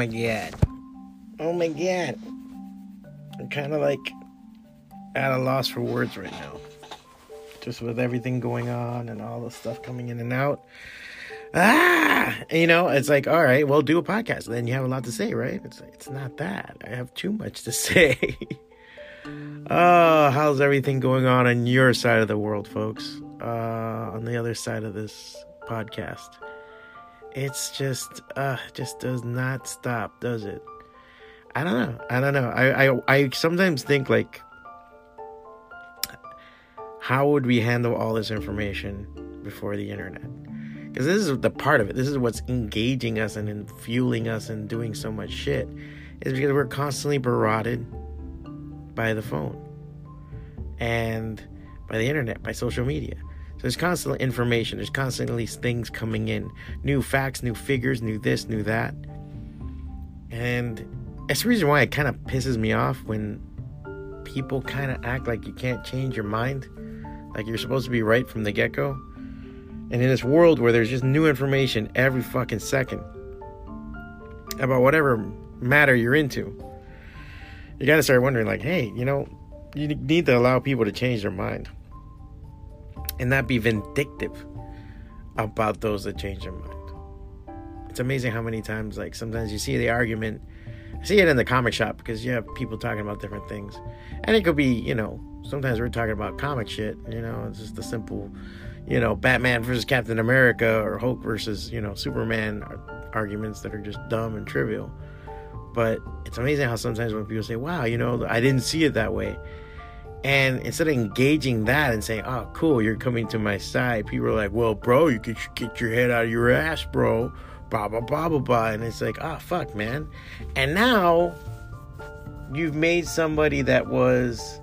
my god. Oh my god. I'm kind of like at a loss for words right now. Just with everything going on and all the stuff coming in and out. Ah, you know, it's like, all right, well, do a podcast. Then you have a lot to say, right? It's it's not that. I have too much to say. oh, how's everything going on on your side of the world, folks? Uh, on the other side of this podcast, it's just, uh, just does not stop, does it? I don't know. I don't know. I I I sometimes think like how would we handle all this information before the internet? Because this is the part of it. This is what's engaging us and fueling us and doing so much shit. Is because we're constantly barraged by the phone and by the internet, by social media. So there's constantly information. There's constantly things coming in, new facts, new figures, new this, new that, and that's the reason why it kind of pisses me off when people kind of act like you can't change your mind, like you're supposed to be right from the get go. And in this world where there's just new information every fucking second about whatever matter you're into, you gotta start wondering, like, hey, you know, you need to allow people to change their mind and not be vindictive about those that change their mind. It's amazing how many times, like, sometimes you see the argument I see it in the comic shop because you have people talking about different things. And it could be, you know, sometimes we're talking about comic shit, you know, it's just the simple, you know, Batman versus Captain America or Hulk versus, you know, Superman arguments that are just dumb and trivial. But it's amazing how sometimes when people say, wow, you know, I didn't see it that way. And instead of engaging that and saying, oh, cool, you're coming to my side, people are like, well, bro, you could get your head out of your ass, bro. Blah blah blah blah blah. And it's like oh fuck man. And now you've made somebody that was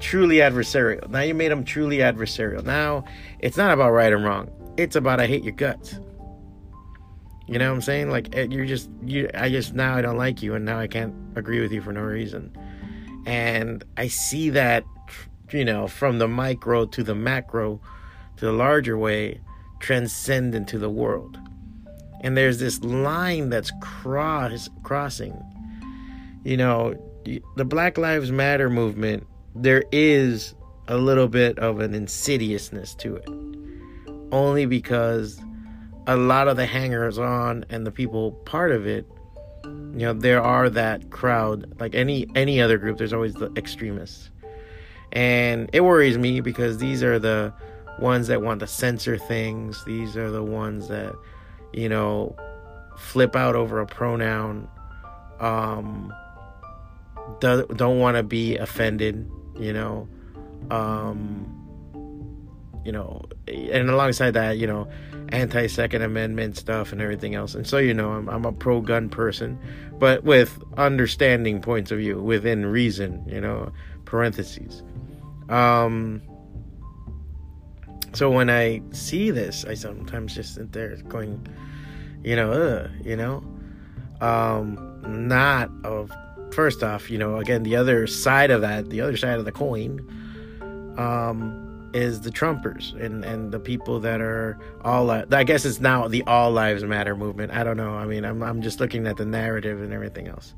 truly adversarial. Now you made them truly adversarial. Now it's not about right and wrong. It's about i hate your guts. You know what i'm saying? Like eh, you're just you i just now i don't like you and now i can't agree with you for no reason and i see that you know from the micro to the macro to the larger way transcend into the world. And there's this line that's cross crossing. You know the black lives matter movement there is a little bit of an insidiousness to it. Only because a lot of the hangers on and the people part of it you know there are that crowd like any any other group there's always the extremists. And it worries me because these are the ones that want to censor things. These are the ones that you know, flip out over a pronoun, um, do, don't want to be offended, you know, um, you know, and alongside that, you know, anti Second Amendment stuff and everything else. And so, you know, I'm, I'm a pro gun person, but with understanding points of view within reason, you know, parentheses. Um, so when I see this, I sometimes just sit there going, you know, uh, you know, um, not of first off, you know, again, the other side of that, the other side of the coin, um, is the Trumpers and and the people that are all. I guess it's now the All Lives Matter movement. I don't know. I mean, I'm I'm just looking at the narrative and everything else.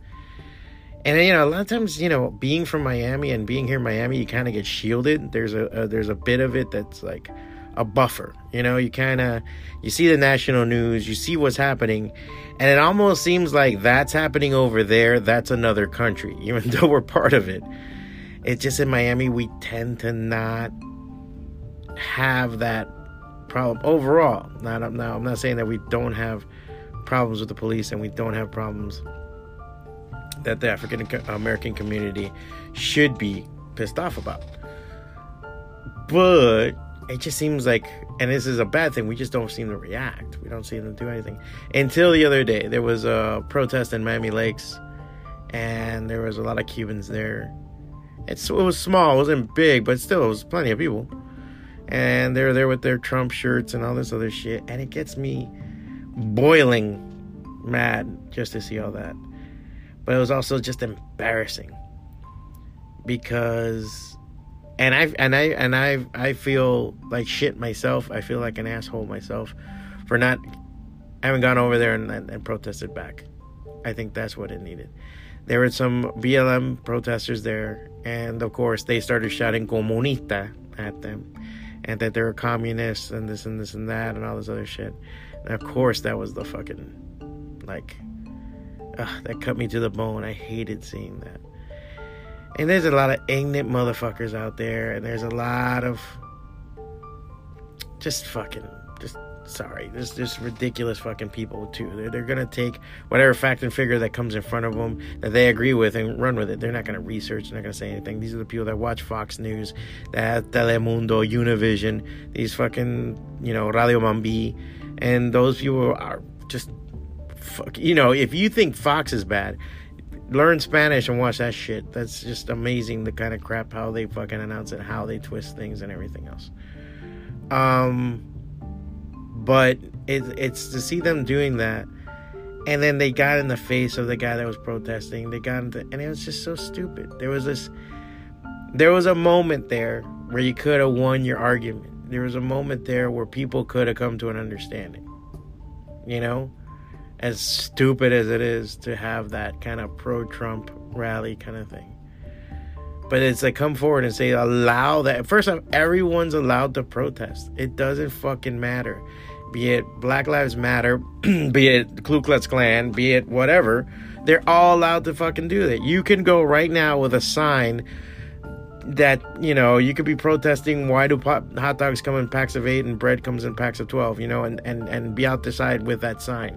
And you know, a lot of times, you know, being from Miami and being here in Miami, you kind of get shielded. There's a, a there's a bit of it that's like a buffer. You know, you kind of you see the national news, you see what's happening, and it almost seems like that's happening over there. That's another country, even though we're part of it. It's just in Miami we tend to not have that problem overall. Not now, I'm not saying that we don't have problems with the police and we don't have problems that the African American community should be pissed off about. But it just seems like, and this is a bad thing, we just don't seem to react. We don't seem to do anything. Until the other day, there was a protest in Miami Lakes, and there was a lot of Cubans there. It's, it was small, it wasn't big, but still, it was plenty of people. And they're there with their Trump shirts and all this other shit, and it gets me boiling mad just to see all that but it was also just embarrassing because and I and I and I I feel like shit myself. I feel like an asshole myself for not haven't gone over there and, and, and protested back. I think that's what it needed. There were some BLM protesters there, and of course, they started shouting comunista at them and that they're communists and this and this and that and all this other shit. And of course, that was the fucking, like, that cut me to the bone. I hated seeing that. And there's a lot of ignorant motherfuckers out there, and there's a lot of just fucking, just sorry, there's just ridiculous fucking people too. They're, they're gonna take whatever fact and figure that comes in front of them that they agree with and run with it. They're not gonna research. They're not gonna say anything. These are the people that watch Fox News, that Telemundo, Univision, these fucking you know Radio Mambi, and those people are just fuck. You know, if you think Fox is bad. Learn Spanish and watch that shit. That's just amazing the kind of crap how they fucking announce it, how they twist things and everything else. Um but it, it's to see them doing that and then they got in the face of the guy that was protesting. They got into and it was just so stupid. There was this there was a moment there where you could have won your argument. There was a moment there where people could have come to an understanding you know? As stupid as it is to have that kind of pro-trump rally kind of thing. But it's like come forward and say allow that. First off everyone's allowed to protest. It doesn't fucking matter be it Black Lives Matter, be it Ku Klux Klan, be it whatever, they're all allowed to fucking do that. You can go right now with a sign that you know you could be protesting why do hot dogs come in packs of eight and bread comes in packs of 12 you know and and and be out the side with that sign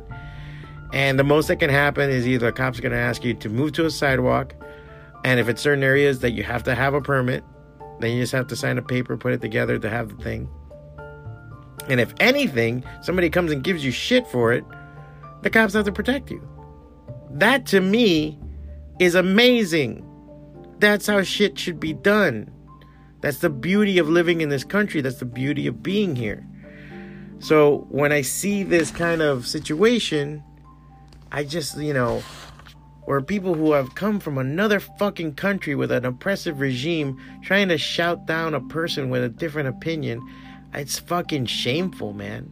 and the most that can happen is either the cops going to ask you to move to a sidewalk and if it's certain areas that you have to have a permit then you just have to sign a paper put it together to have the thing and if anything, somebody comes and gives you shit for it, the cops have to protect you. That to me is amazing. That's how shit should be done. That's the beauty of living in this country. That's the beauty of being here. So when I see this kind of situation, I just, you know, or people who have come from another fucking country with an oppressive regime trying to shout down a person with a different opinion it's fucking shameful, man.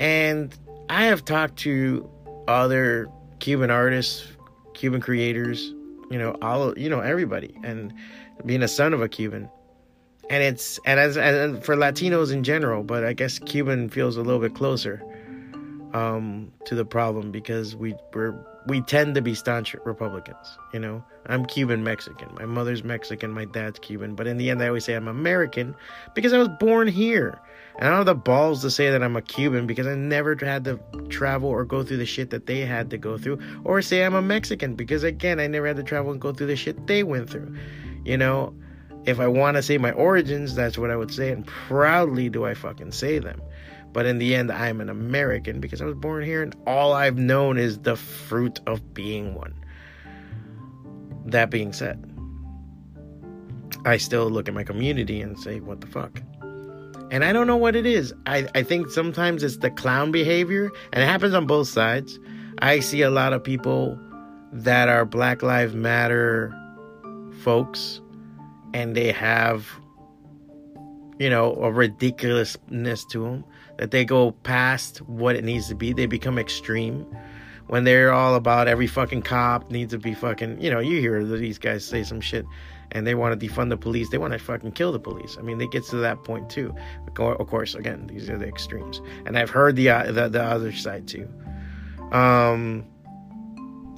And I have talked to other Cuban artists, Cuban creators, you know, all you know, everybody, and being a son of a Cuban, and it's and as and for Latinos in general, but I guess Cuban feels a little bit closer um, to the problem because we we're we tend to be staunch Republicans. You know, I'm Cuban Mexican. My mother's Mexican, my dad's Cuban. But in the end, I always say I'm American because I was born here. And I don't have the balls to say that I'm a Cuban because I never had to travel or go through the shit that they had to go through. Or say I'm a Mexican because, again, I never had to travel and go through the shit they went through. You know, if I want to say my origins, that's what I would say. And proudly do I fucking say them. But in the end, I'm an American because I was born here and all I've known is the fruit of being one. That being said, I still look at my community and say, what the fuck? And I don't know what it is. I, I think sometimes it's the clown behavior, and it happens on both sides. I see a lot of people that are Black Lives Matter folks, and they have, you know, a ridiculousness to them that they go past what it needs to be. They become extreme when they're all about every fucking cop needs to be fucking, you know, you hear these guys say some shit and they want to defund the police. They want to fucking kill the police. I mean, they get to that point too. Of course, again, these are the extremes. And I've heard the uh, the, the other side too. Um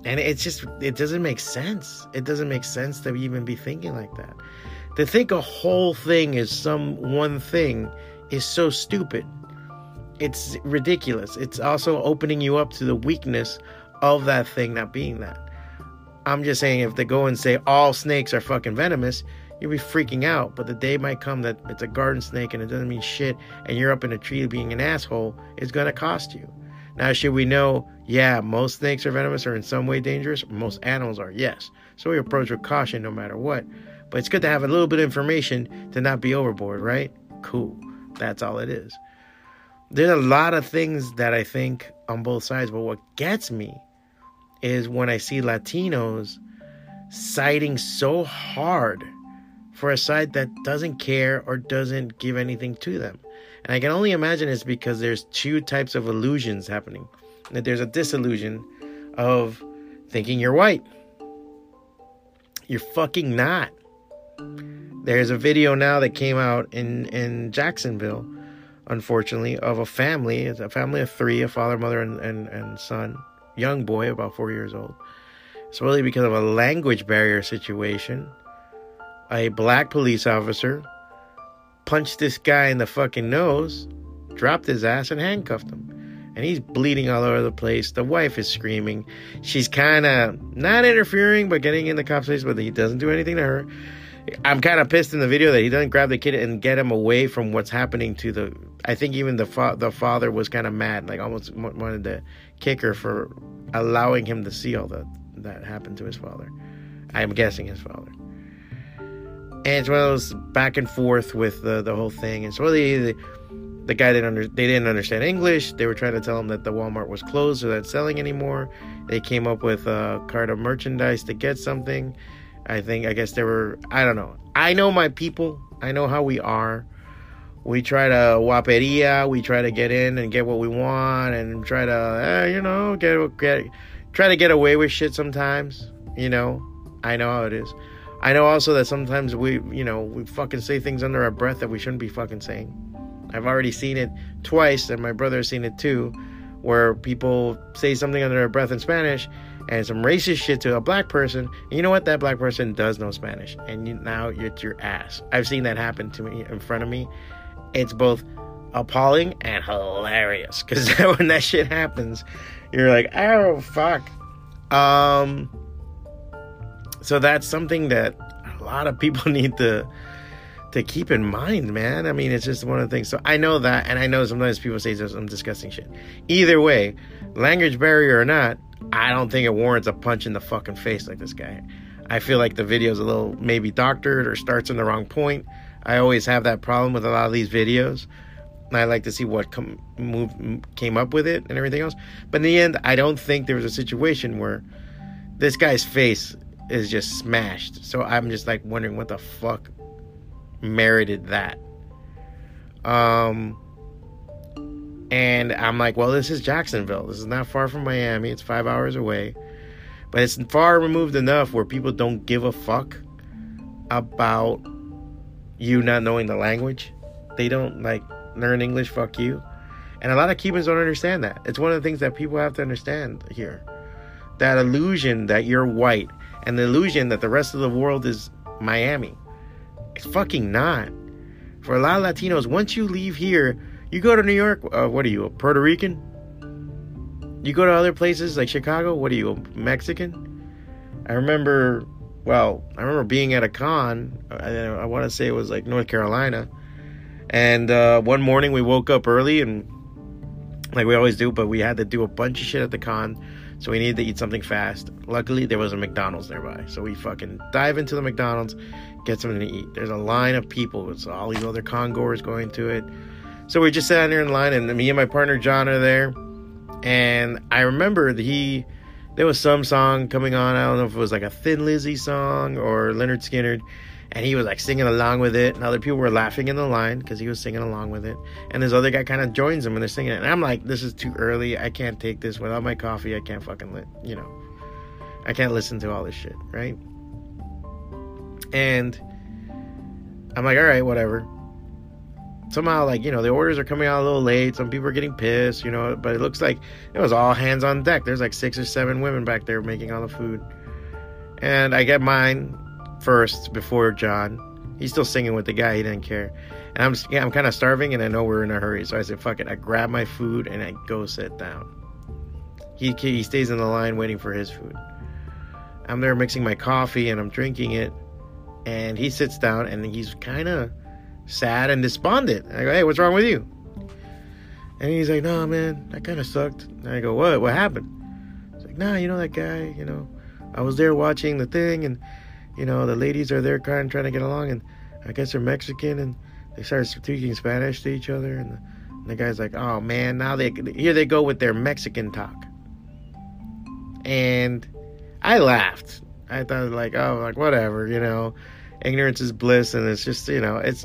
and it's just it doesn't make sense. It doesn't make sense to even be thinking like that. To think a whole thing is some one thing is so stupid it's ridiculous. It's also opening you up to the weakness of that thing not being that. I'm just saying if they go and say all snakes are fucking venomous, you'll be freaking out. But the day might come that it's a garden snake and it doesn't mean shit, and you're up in a tree being an asshole, it's gonna cost you. Now, should we know? Yeah, most snakes are venomous or in some way dangerous. Most animals are, yes. So we approach with caution no matter what. But it's good to have a little bit of information to not be overboard, right? Cool. That's all it is there's a lot of things that I think on both sides, but what gets me is when I see Latinos citing so hard for a side that doesn't care or doesn't give anything to them. And I can only imagine it's because there's two types of illusions happening. That there's a disillusion of thinking you're white. You're fucking not. There's a video now that came out in, in Jacksonville, unfortunately, of a family. It's a family of three, a father, mother, and, and, and son. Young boy, about four years old. It's really because of a language barrier situation. A black police officer punched this guy in the fucking nose, dropped his ass, and handcuffed him. And he's bleeding all over the place. The wife is screaming. She's kind of not interfering, but getting in the cop's face, but he doesn't do anything to her. I'm kind of pissed in the video that he doesn't grab the kid and get him away from what's happening to the. I think even the fa- the father was kind of mad, like almost wanted to kick her for allowing him to see all that that happened to his father. I'm guessing his father. And it's one of those back and forth with the the whole thing. And so the the, the guy didn't under, they didn't understand English. They were trying to tell him that the Walmart was closed, so that's selling anymore. They came up with a cart of merchandise to get something I think, I guess they were, I don't know. I know my people. I know how we are. We try to waperia. We try to get in and get what we want and try to, eh, you know, get, get, try to get away with shit sometimes. You know, I know how it is. I know also that sometimes we, you know, we fucking say things under our breath that we shouldn't be fucking saying. I've already seen it twice, and my brother has seen it too, where people say something under their breath in Spanish, and some racist shit to a black person. And you know what? That black person does know Spanish, and you, now it's your ass. I've seen that happen to me in front of me. It's both appalling and hilarious because when that shit happens, you're like, oh fuck. Um. So that's something that a lot of people need to to keep in mind, man. I mean, it's just one of the things. So I know that, and I know sometimes people say some disgusting shit. Either way, language barrier or not, I don't think it warrants a punch in the fucking face like this guy. I feel like the video's a little maybe doctored or starts in the wrong point. I always have that problem with a lot of these videos. I like to see what come move came up with it and everything else. But in the end, I don't think there was a situation where this guy's face is just smashed. So I'm just like wondering what the fuck merited that. Um and I'm like, well, this is Jacksonville. This is not far from Miami. It's five hours away. But it's far removed enough where people don't give a fuck about you not knowing the language. They don't like learn English, fuck you. And a lot of Cubans don't understand that. It's one of the things that people have to understand here. That illusion that you're white and the illusion that the rest of the world is Miami. It's fucking not. For a lot of Latinos, once you leave here, you go to New York, uh, what are you, a Puerto Rican? You go to other places like Chicago, what are you, a Mexican? I remember, well, I remember being at a con, I, I want to say it was like North Carolina, and uh, one morning we woke up early and like we always do, but we had to do a bunch of shit at the con, so we needed to eat something fast. Luckily, there was a McDonald's nearby, so we fucking dive into the McDonald's, get something to eat. There's a line of people, it's all these other con goers going to it. So we just sat there in line, and me and my partner John are there. And I remember that he, there was some song coming on. I don't know if it was like a Thin Lizzy song or Lynyrd Skynyrd. And he was like singing along with it. And other people were laughing in the line because he was singing along with it. And this other guy kind of joins him and they're singing it. And I'm like, this is too early. I can't take this without my coffee. I can't fucking, li- you know, I can't listen to all this shit, right? And I'm like, all right, whatever somehow like you know the orders are coming out a little late. Some people are getting pissed you know but it looks like it was all hands on deck. There's like six or seven women back there making all the food. And i get mine first before john. He's still singing with the guy. He didn't care. And i'm yeah, i'm kind of starving and i know we're in a hurry. So i said fuck it. I grab my food and i go sit down. He, he stays in the line waiting for his food. I'm there mixing my coffee and i'm drinking it. And he sits down and he's kind of sad and despondent. I go, hey, what's wrong with you? And he's like, no, man, that kind of sucked. And I go, what? What happened? He's like, nah, you know that guy, you know, I was there watching the thing and, you know, the ladies are there kind of trying to get along and I guess they're Mexican and they start speaking Spanish to each other and the, and the guy's like, oh man, now they, here they go with their Mexican talk. And I laughed. I thought like, oh, like whatever, you know ignorance is bliss, and it's just you know, it's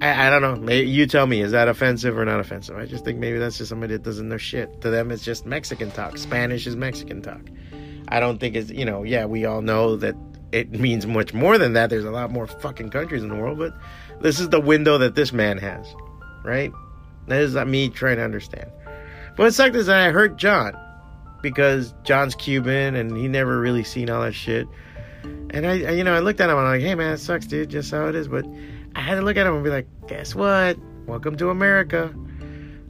I, I don't know. Maybe you tell me, is that offensive or not offensive? I just think maybe that's just somebody that doesn't know shit. To them, it's just Mexican talk. Spanish is Mexican talk. I don't think it's you know, yeah, we all know that it means much more than that. There's a lot more fucking countries in the world, but this is the window that this man has, right? That is not me trying to understand. But what sucked is that I hurt John because John's Cuban and he never really seen all that shit. And I, I, you know, I looked at him and I'm like, hey man, it sucks, dude, just how it is. But I had to look at him and be like, guess what? Welcome to America.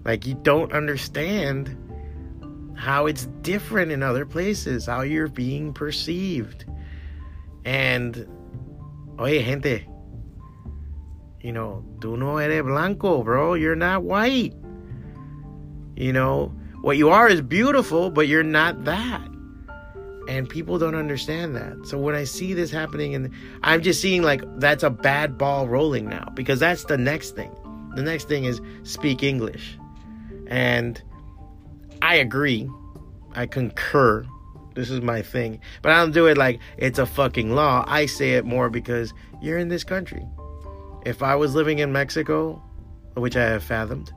Like, you don't understand how it's different in other places, how you're being perceived. And, oye, gente, you know, tú no eres blanco, bro. You're not white. You know, what you are is beautiful, but you're not that. And people don't understand that. So when I see this happening, and I'm just seeing like that's a bad ball rolling now because that's the next thing. The next thing is speak English. And I agree. I concur. This is my thing. But I don't do it like it's a fucking law. I say it more because you're in this country. If I was living in Mexico, which I have fathomed,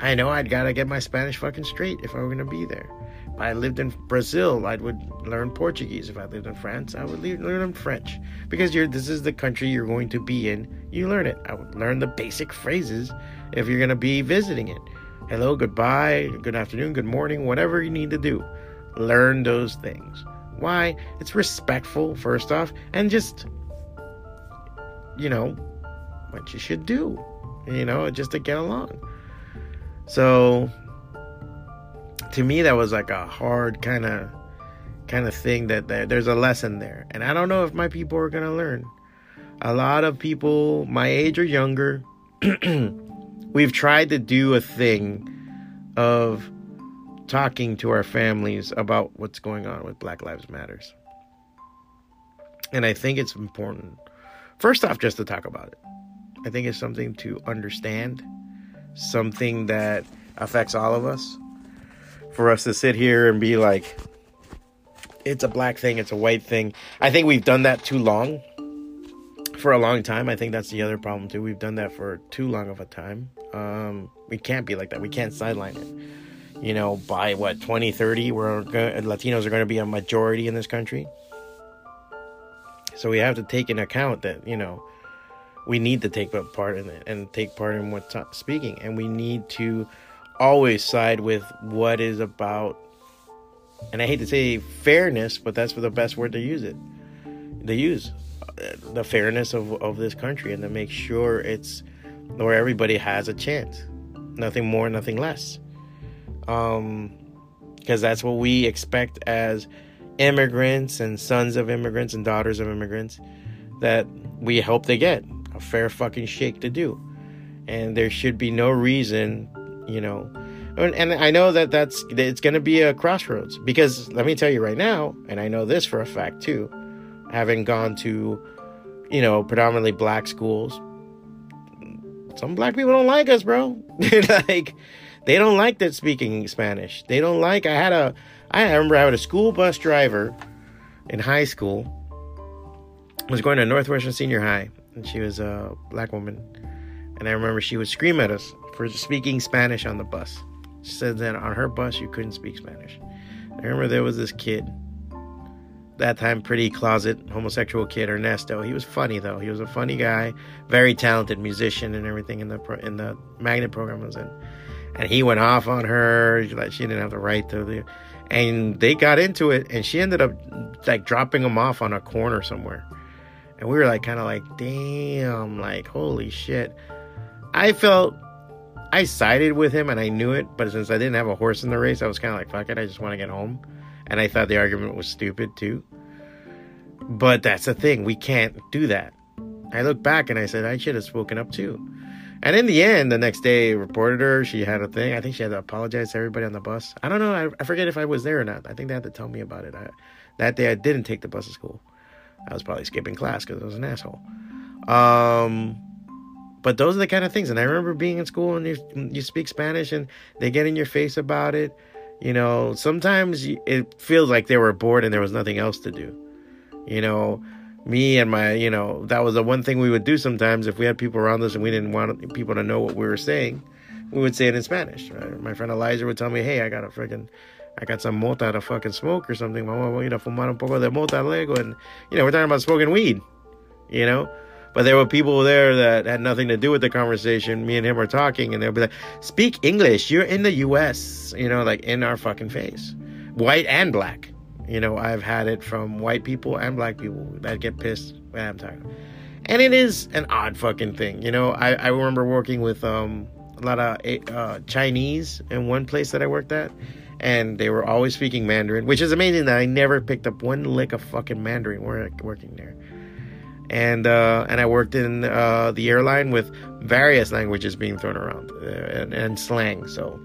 I know I'd gotta get my Spanish fucking straight if I were gonna be there. If I lived in Brazil, I would learn Portuguese. If I lived in France, I would learn French. Because you're this is the country you're going to be in. You learn it. I would learn the basic phrases if you're gonna be visiting it. Hello, goodbye, good afternoon, good morning, whatever you need to do. Learn those things. Why? It's respectful, first off, and just you know, what you should do, you know, just to get along. So to me that was like a hard kind of kind of thing that, that there's a lesson there. And I don't know if my people are going to learn. A lot of people my age or younger we've tried to do a thing of talking to our families about what's going on with Black Lives Matters. And I think it's important. First off, just to talk about it. I think it's something to understand, something that affects all of us. For us to sit here and be like, it's a black thing, it's a white thing. I think we've done that too long. For a long time, I think that's the other problem too. We've done that for too long of a time. Um, we can't be like that. We can't sideline it. You know, by what 2030, we're gonna, Latinos are going to be a majority in this country. So we have to take into account that you know we need to take part in it and take part in what's speaking and we need to always side with what is about and i hate to say fairness but that's the best word to use it. To use uh, the fairness of, of this country and to make sure it's where everybody has a chance. Nothing more nothing less. Um because that's what we expect as immigrants and sons of immigrants and daughters of immigrants that we hope they get a fair fucking shake to do. And there should be no reason, you know. And, and I know that that's it's going to be a crossroads because let me tell you right now, and I know this for a fact too, having gone to, you know, predominantly black schools. Some black people don't like us, bro. like, they don't like that speaking Spanish. They don't like. I had a, I remember having a school bus driver in high school. I was going to Northwestern Senior High, and she was a black woman. And I remember she would scream at us for speaking Spanish on the bus. She said that on her bus you couldn't speak Spanish. I remember there was this kid, that time pretty closet homosexual kid Ernesto. He was funny though. He was a funny guy, very talented musician and everything in the in the magnet program was in. And he went off on her like she didn't have the right to the and they got into it and she ended up like dropping him off on a corner somewhere and we were like kind of like damn like holy shit i felt i sided with him and i knew it but since i didn't have a horse in the race i was kind of like fuck it i just want to get home. And i thought the argument was stupid too. But that's the thing we can't do that. I look back and i said i should have spoken up too. And in the end the next day reported her she had a thing. I think she had to apologize to everybody on the bus. I don't know i, I forget if i was there or not. I think they had to tell me about it. I, that day i didn't take the bus to school. I was probably skipping class because I was an asshole. Um, but those are the kind of things. And I remember being in school and you, you speak Spanish and they get in your face about it. You know, sometimes it feels like they were bored and there was nothing else to do. You know, me and my, you know, that was the one thing we would do sometimes if we had people around us and we didn't want people to know what we were saying. We would say it in Spanish. Right? My friend Elijah would tell me, "Hey, I got a freaking, I got some mota to fucking smoke or something. Vamos a ir a fumar un poco de mota luego." And you know, we're talking about smoking weed, you know. But there were people there that had nothing to do with the conversation. Me and him were talking, and they'll be like, "Speak English. You're in the U.S." You know, like in our fucking face, white and black. You know, I've had it from white people and black people that get pissed when I'm talking. And it is an odd fucking thing. You know, I, I remember working with um, a lot of uh, Chinese in one place that I worked at, and they were always speaking Mandarin, which is amazing that I never picked up one lick of fucking Mandarin working there and uh, and I worked in uh, the airline with various languages being thrown around uh, and, and, slang. So.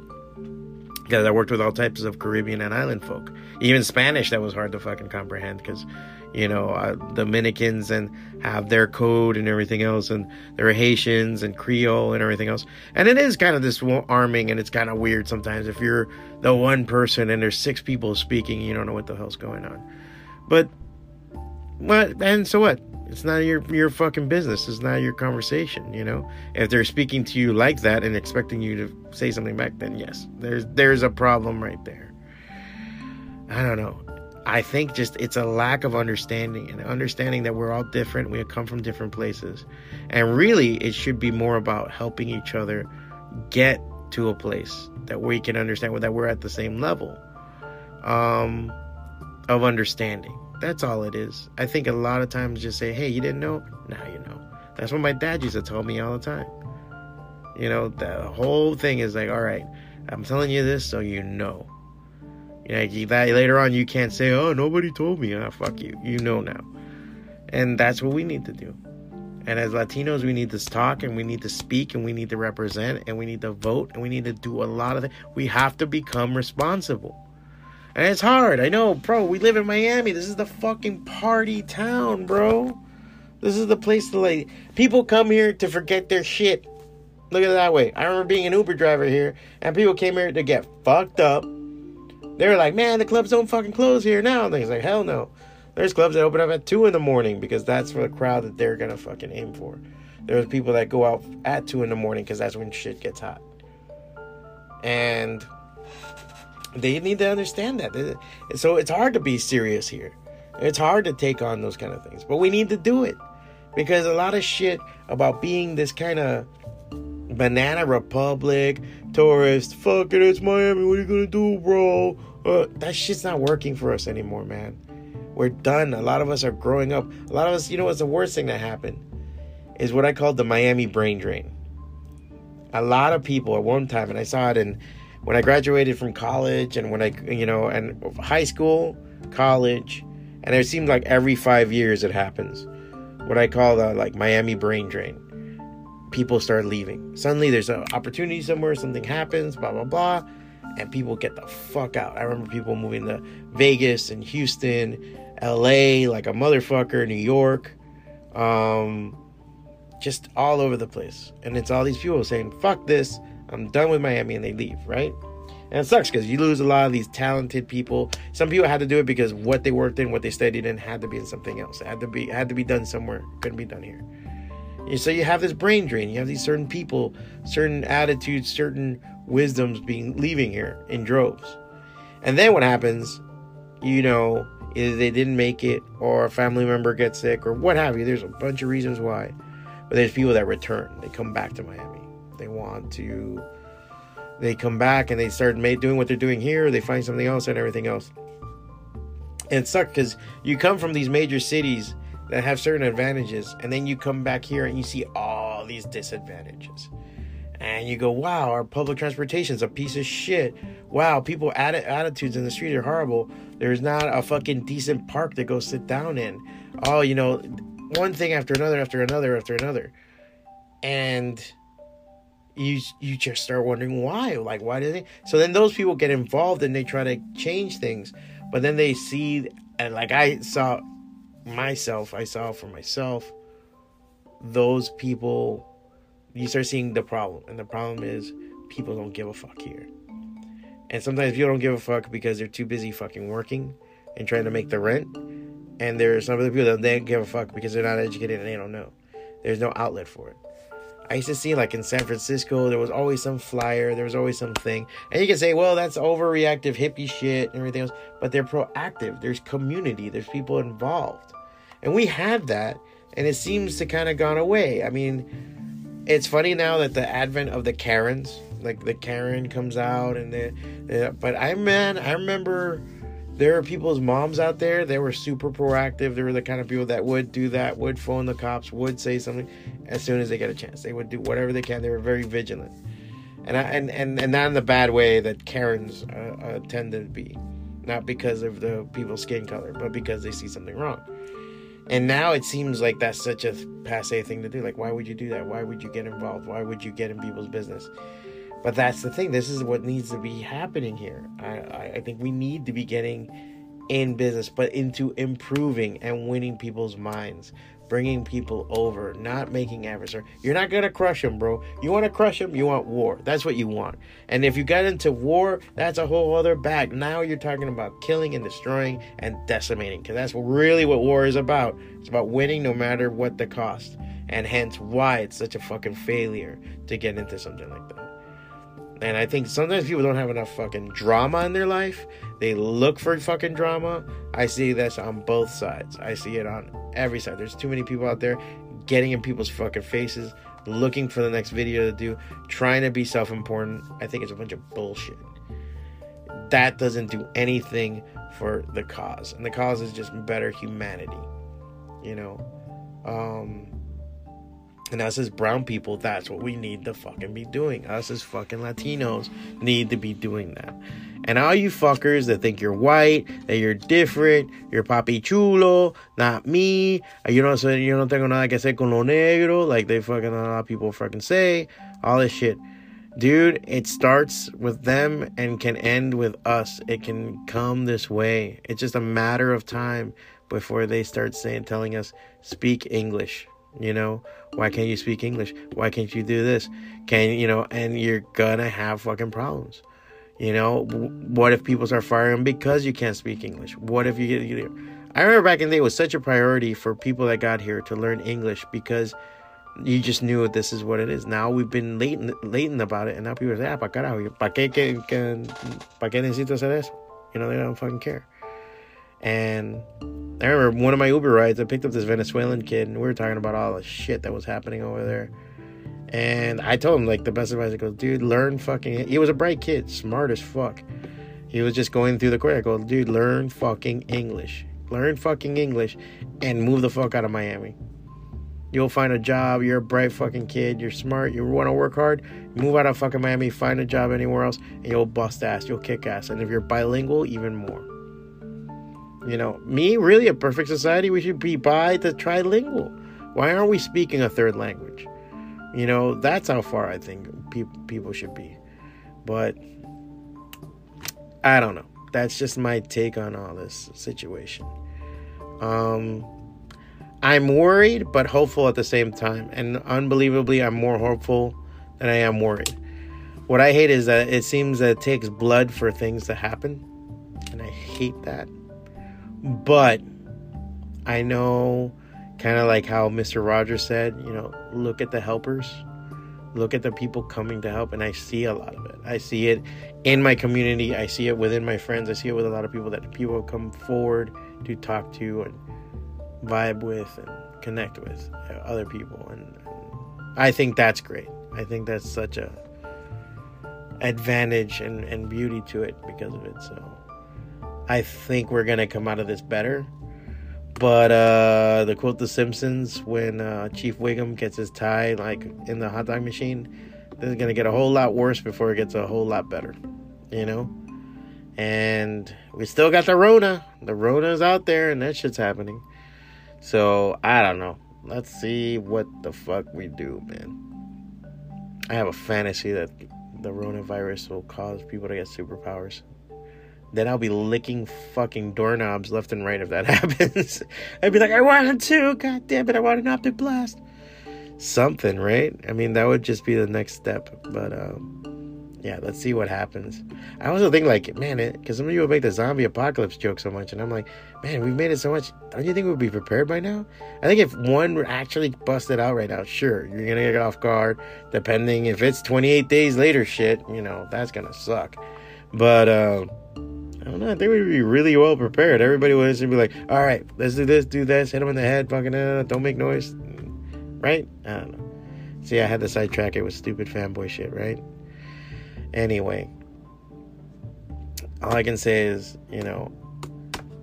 Because I worked with all types of Caribbean and island folk, even Spanish that was hard to fucking comprehend because you know uh, Dominicans and have their code and everything else, and there are Haitians and Creole and everything else, and it is kind of this arming, and it's kind of weird sometimes. If you're the one person and there's six people speaking, you don't know what the hell's going on, but what and so what it's not your your fucking business. It's not your conversation, you know? If they're speaking to you like that and expecting you to say something back, then yes, there's there's a problem right there. I don't know. I think just it's a lack of understanding and understanding that we're all different, we come from different places. And really it should be more about helping each other get to a place that we can understand that we're at the same level um, of understanding that's all it is. I think a lot of times just say, hey, you didn't know? Now you know. That's what my dad used to tell me all the time. You know, the whole thing is like, all right, I'm telling you this so you know. You know, that later on you can't say, oh, nobody told me. Ah, fuck you. You know now. And that's what we need to do. And as Latinos, we need to talk and we need to speak and we need to represent and we need to vote and we need to do a lot of things. We have to become responsible. And it's hard. I know, bro. We live in Miami. This is the fucking party town, bro. This is the place to like people come here to forget their shit. Look at it that way. I remember being an Uber driver here, and people came here to get fucked up. They were like, "Man, the clubs don't fucking close here now." And he's like, "Hell no." There's clubs that open up at two in the morning because that's for the crowd that they're gonna fucking aim for. There's people that go out at two in the morning because that's when shit gets hot. And they need to understand that. So it's hard to be serious here. It's hard to take on those kind of things, but we need to do it because a lot of shit about being this kind of banana republic tourist. Fuck it, it's Miami. What are you gonna do, bro? Uh, that shit's not working for us anymore, man. We're done. A lot of us are growing up. A lot of us, you know, what's the worst thing that happened is what I call the Miami brain drain. A lot of people at one time, and I saw it in when I graduated from college and when I, you know, and high school, college, and it seemed like every five years it happens. What I call the like Miami brain drain. People start leaving. Suddenly there's an opportunity somewhere, something happens, blah, blah, blah, and people get the fuck out. I remember people moving to Vegas and Houston, LA, like a motherfucker, New York, um, just all over the place. And it's all these people saying, fuck this. I'm done with Miami, and they leave, right? And it sucks because you lose a lot of these talented people. Some people had to do it because what they worked in, what they studied in, had to be in something else. It had to be had to be done somewhere. Couldn't be done here. And so you have this brain drain. You have these certain people, certain attitudes, certain wisdoms being leaving here in droves. And then what happens? You know, either they didn't make it, or a family member gets sick, or what have you. There's a bunch of reasons why. But there's people that return. They come back to Miami. They want to. They come back and they start doing what they're doing here. They find something else and everything else. And it sucks because you come from these major cities that have certain advantages, and then you come back here and you see all these disadvantages. And you go, wow, our public transportation is a piece of shit. Wow, people atti- attitudes in the street are horrible. There's not a fucking decent park to go sit down in. Oh, you know, one thing after another, after another, after another. And you you just start wondering why like why do they so then those people get involved and they try to change things but then they see and like i saw myself i saw for myself those people you start seeing the problem and the problem is people don't give a fuck here and sometimes people don't give a fuck because they're too busy fucking working and trying to make the rent And there are some other people that they don't give a fuck because they're not educated and they don't know. There's no outlet for it. I used to see like in San Francisco, there was always some flyer, there was always something. And you can say, well, that's overreactive hippie shit and everything else, but they're proactive. There's community, there's people involved. And we had that, and it seems to kind of gone away. I mean, it's funny now that the advent of the Karens, like the Karen comes out and the, the but I man, I remember there are people's moms out there they were super proactive. They were the kind of people that would do that would phone the cops would say something as soon as they get a chance. They would do whatever they can. They were very vigilant. And I, and, and and not in the bad way that karens uh, uh, tend to be. Not because of the people's skin color but because they see something wrong. And now it seems like that's such a passe thing to do. Like why would you do that? Why would you get involved? Why would you get in people's business but that's the thing. This is what needs to be happening here. I, I think we need to be getting in business, but into improving and winning people's minds, bringing people over, not making adversary. You're not gonna crush them, bro. You want to crush them, you want war. That's what you want. And if you got into war, that's a whole other bag. Now you're talking about killing and destroying and decimating, because that's really what war is about. It's about winning no matter what the cost, and hence why it's such a fucking failure to get into something like that. And I think sometimes people don't have enough fucking drama in their life. They look for fucking drama. I see this on both sides. I see it on every side. There's too many people out there getting in people's fucking faces, looking for the next video to do, trying to be self important. I think it's a bunch of bullshit. That doesn't do anything for the cause. And the cause is just better humanity. You know? Um, and us as brown people, that's what we need to fucking be doing. Us as fucking Latinos need to be doing that. And all you fuckers that think you're white, that you're different, you're papi chulo, not me, uh, you know, so you don't tengo nada que hacer con lo negro, like they fucking, a lot of people fucking say, all this shit. Dude, it starts with them and can end with us. It can come this way. It's just a matter of time before they start saying, telling us, speak English you know, why can't you speak English? Why can't you do this? Can you know? And you're gonna have fucking problems. You know, what if people start firing because you can't speak English? What if you get? You I remember back in the day, it was such a priority for people that got here to learn English because you just knew this is what it is. Now we've been latent, latent about it, and now people say, ah, pa carajo, pa qué, que, que, pa qué necesito hacer eso? You know, they don't fucking care. And I remember one of my Uber rides, I picked up this Venezuelan kid, and we were talking about all the shit that was happening over there. And I told him, like, the best advice I go, dude, learn fucking. He was a bright kid, smart as fuck. He was just going through the course. I go, dude, learn fucking English. Learn fucking English and move the fuck out of Miami. You'll find a job. You're a bright fucking kid. You're smart. You want to work hard. Move out of fucking Miami. Find a job anywhere else, and you'll bust ass. You'll kick ass. And if you're bilingual, even more. You know, me, really, a perfect society, we should be by the trilingual. Why aren't we speaking a third language? You know, that's how far I think pe- people should be. But I don't know. That's just my take on all this situation. Um, I'm worried, but hopeful at the same time. And unbelievably, I'm more hopeful than I am worried. What I hate is that it seems that it takes blood for things to happen. And I hate that. But I know kind of like how Mr. Rogers said, you know, look at the helpers, look at the people coming to help, and I see a lot of it. I see it in my community, I see it within my friends, I see it with a lot of people that people come forward to talk to and vibe with and connect with uh, other people, and, I think that's great. I think that's such a advantage and, and beauty to it because of it. So I think we're gonna come out of this better. But uh, the quote The Simpsons when uh, Chief Wiggum gets his tie like in the hot dog machine, this is gonna get a whole lot worse before it gets a whole lot better, you know. And we still got the Rona. The Rona's out there, and that shit's happening. So I don't know. Let's see what the fuck we do, man. I have a fantasy that the Rona virus will cause people to get superpowers then I'll be licking fucking doorknobs left and right if that happens. I'd be like, I want to, god damn it, I want an optic blast. Something, right? I mean, that would just be the next step. But um, yeah, let's see what happens. I also think like, man, it because some of you make the zombie apocalypse joke so much, and I'm like, man, we've made it so much. Don't you think we'd be prepared by now? I think if one were actually busted out right now, sure, you're gonna get off guard. Depending if it's 28 days later, shit, you know, that's gonna suck. But uh, I don't know. I think we'd be really well prepared. Everybody would just be like, all right, let's do this, do this, hit him in the head, fucking, uh, don't make noise, right? I don't know. See, I had to sidetrack it with stupid fanboy shit, right? Anyway, all I can say is, you know,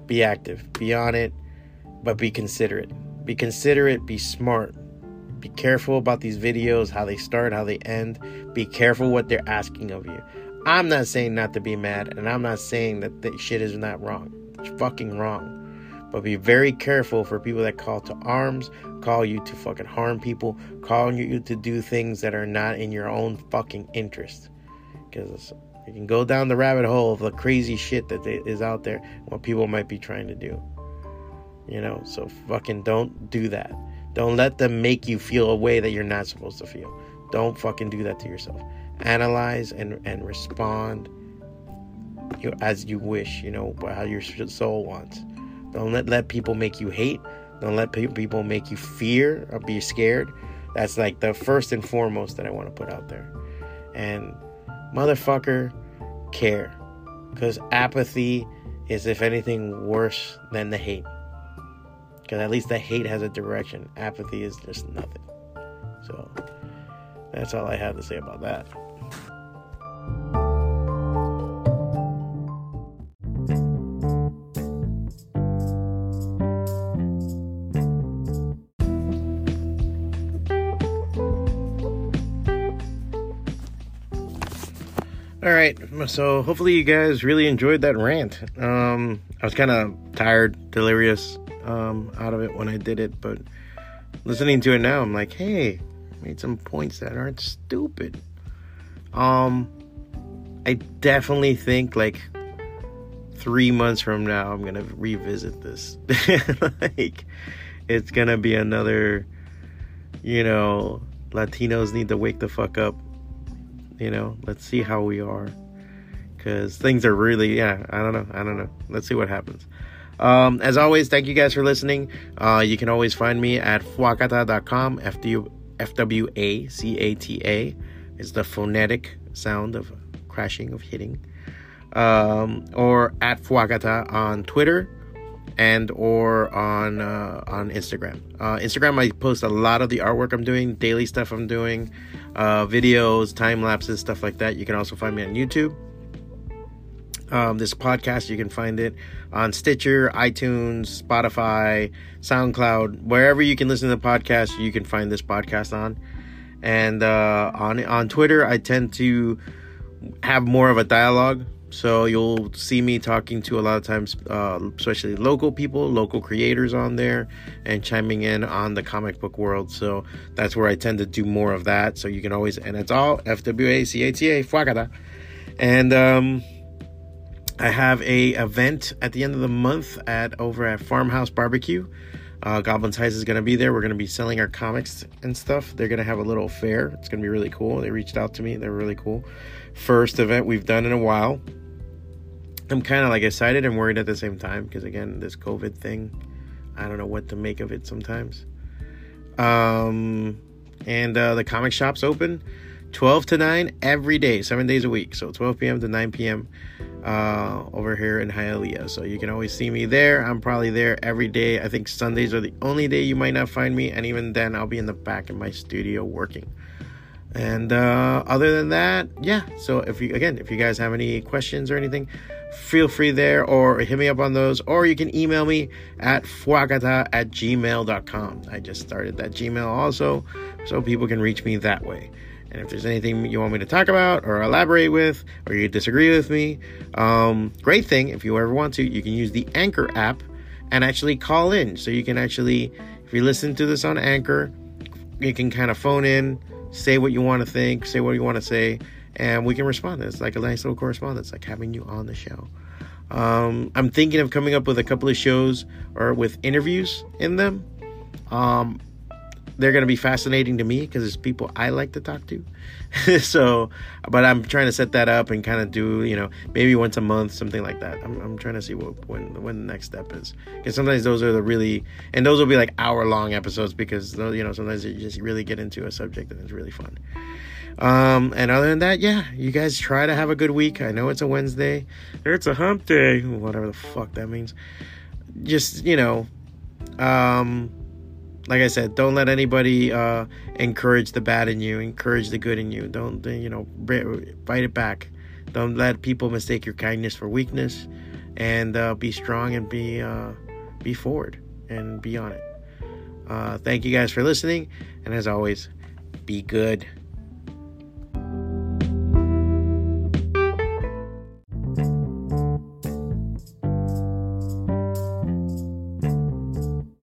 be active, be on it, but be considerate. Be considerate, be smart. Be careful about these videos, how they start, how they end. Be careful what they're asking of you. I'm not saying not to be mad, and I'm not saying that the shit is not wrong. It's fucking wrong. But be very careful for people that call to arms, call you to fucking harm people, calling you to do things that are not in your own fucking interest because you can go down the rabbit hole of the crazy shit that is out there, what people might be trying to do. You know, so fucking don't do that. Don't let them make you feel a way that you're not supposed to feel. Don't fucking do that to yourself. Analyze and, and respond you, as you wish, you know, how your soul wants. Don't let, let people make you hate. Don't let people make you fear or be scared. That's like the first and foremost that I want to put out there. And motherfucker, care. Because apathy is, if anything, worse than the hate. Because at least the hate has a direction, apathy is just nothing. So, that's all I have to say about that. So hopefully you guys really enjoyed that rant. Um, I was kind of tired, delirious um, out of it when I did it, but listening to it now, I'm like, hey, made some points that aren't stupid. Um, I definitely think like three months from now, I'm gonna revisit this. like, it's gonna be another, you know, Latinos need to wake the fuck up you know let's see how we are because things are really yeah i don't know i don't know let's see what happens um, as always thank you guys for listening uh, you can always find me at fwacata.com f-w-a-c-a-t-a is the phonetic sound of crashing of hitting um, or at fwacata on twitter and or on uh, on Instagram. Uh, Instagram, I post a lot of the artwork I'm doing, daily stuff I'm doing, uh, videos, time lapses, stuff like that. You can also find me on YouTube. Um, this podcast, you can find it on Stitcher, iTunes, Spotify, SoundCloud, wherever you can listen to the podcast, you can find this podcast on. And uh, on on Twitter, I tend to have more of a dialogue so you'll see me talking to a lot of times, uh, especially local people, local creators on there, and chiming in on the comic book world. So that's where I tend to do more of that. So you can always, and it's all F W A C A T A Fwacata. And um, I have a event at the end of the month at over at Farmhouse Barbecue. Uh, Goblin's Heist is going to be there. We're going to be selling our comics and stuff. They're going to have a little fair. It's going to be really cool. They reached out to me. They're really cool. First event we've done in a while. I'm kind of like excited and worried at the same time because again, this COVID thing, I don't know what to make of it sometimes. Um, and uh, the comic shop's open 12 to 9 every day, seven days a week. So 12 p.m. to 9 p.m. Uh, over here in Hialeah. So you can always see me there. I'm probably there every day. I think Sundays are the only day you might not find me, and even then, I'll be in the back in my studio working. And uh, other than that, yeah. So if you again, if you guys have any questions or anything, feel free there or hit me up on those, or you can email me at fwacata at gmail.com. I just started that Gmail also, so people can reach me that way. And if there's anything you want me to talk about or elaborate with, or you disagree with me, um, great thing, if you ever want to, you can use the Anchor app and actually call in. So you can actually, if you listen to this on Anchor, you can kind of phone in, say what you want to think, say what you want to say, and we can respond. It's like a nice little correspondence, like having you on the show. Um, I'm thinking of coming up with a couple of shows or with interviews in them. Um, they're going to be fascinating to me because it's people I like to talk to. so, but I'm trying to set that up and kind of do, you know, maybe once a month, something like that. I'm, I'm trying to see what when when the next step is because sometimes those are the really and those will be like hour long episodes because you know sometimes you just really get into a subject and it's really fun. Um, and other than that, yeah, you guys try to have a good week. I know it's a Wednesday, it's a hump day, whatever the fuck that means. Just you know, um, like I said, don't let anybody uh, encourage the bad in you. Encourage the good in you. Don't you know? Fight it back. Don't let people mistake your kindness for weakness, and uh, be strong and be uh, be forward and be on it. Uh, thank you guys for listening, and as always, be good.